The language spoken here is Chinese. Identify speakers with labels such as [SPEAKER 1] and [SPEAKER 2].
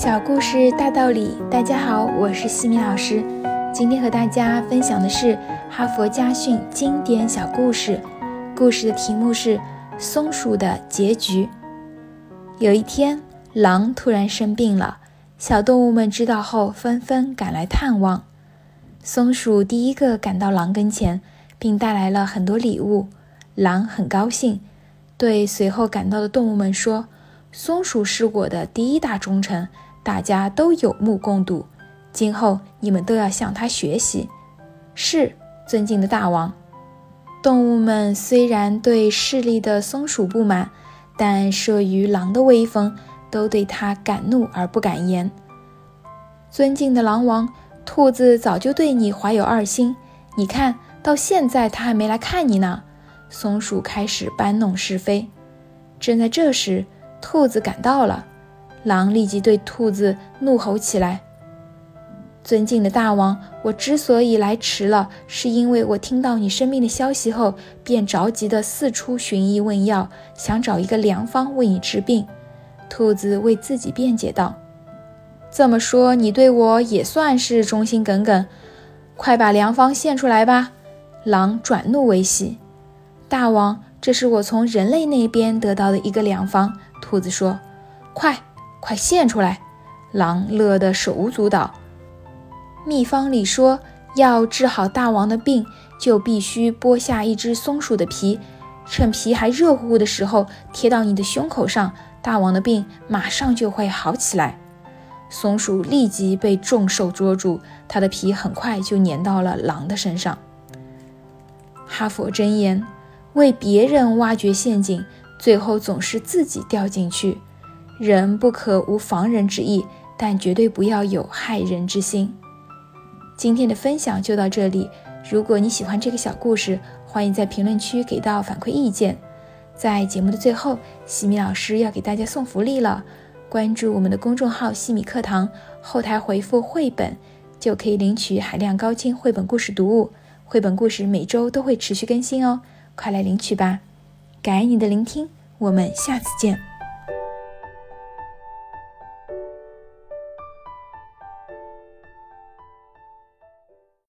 [SPEAKER 1] 小故事大道理，大家好，我是西米老师。今天和大家分享的是哈佛家训经典小故事，故事的题目是《松鼠的结局》。有一天，狼突然生病了，小动物们知道后纷纷赶来探望。松鼠第一个赶到狼跟前，并带来了很多礼物。狼很高兴，对随后赶到的动物们说：“松鼠是我的第一大忠臣，大家都有目共睹。今后你们都要向他学习。”是，尊敬的大王。动物们虽然对势利的松鼠不满。但慑于狼的威风，都对他敢怒而不敢言。尊敬的狼王，兔子早就对你怀有二心，你看到现在他还没来看你呢。松鼠开始搬弄是非。正在这时，兔子赶到了，狼立即对兔子怒吼起来。尊敬的大王，我之所以来迟了，是因为我听到你生病的消息后，便着急地四处寻医问药，想找一个良方为你治病。兔子为自己辩解道：“这么说，你对我也算是忠心耿耿。快把良方献出来吧！”狼转怒为喜：“大王，这是我从人类那边得到的一个良方。”兔子说：“快，快献出来！”狼乐得手舞足蹈。秘方里说，要治好大王的病，就必须剥下一只松鼠的皮，趁皮还热乎乎的时候贴到你的胸口上，大王的病马上就会好起来。松鼠立即被众兽捉住，它的皮很快就粘到了狼的身上。哈佛箴言：为别人挖掘陷阱，最后总是自己掉进去。人不可无防人之意，但绝对不要有害人之心。今天的分享就到这里。如果你喜欢这个小故事，欢迎在评论区给到反馈意见。在节目的最后，西米老师要给大家送福利了。关注我们的公众号“西米课堂”，后台回复“绘本”，就可以领取海量高清绘本故事读物。绘本故事每周都会持续更新哦，快来领取吧！感恩你的聆听，我们下次见。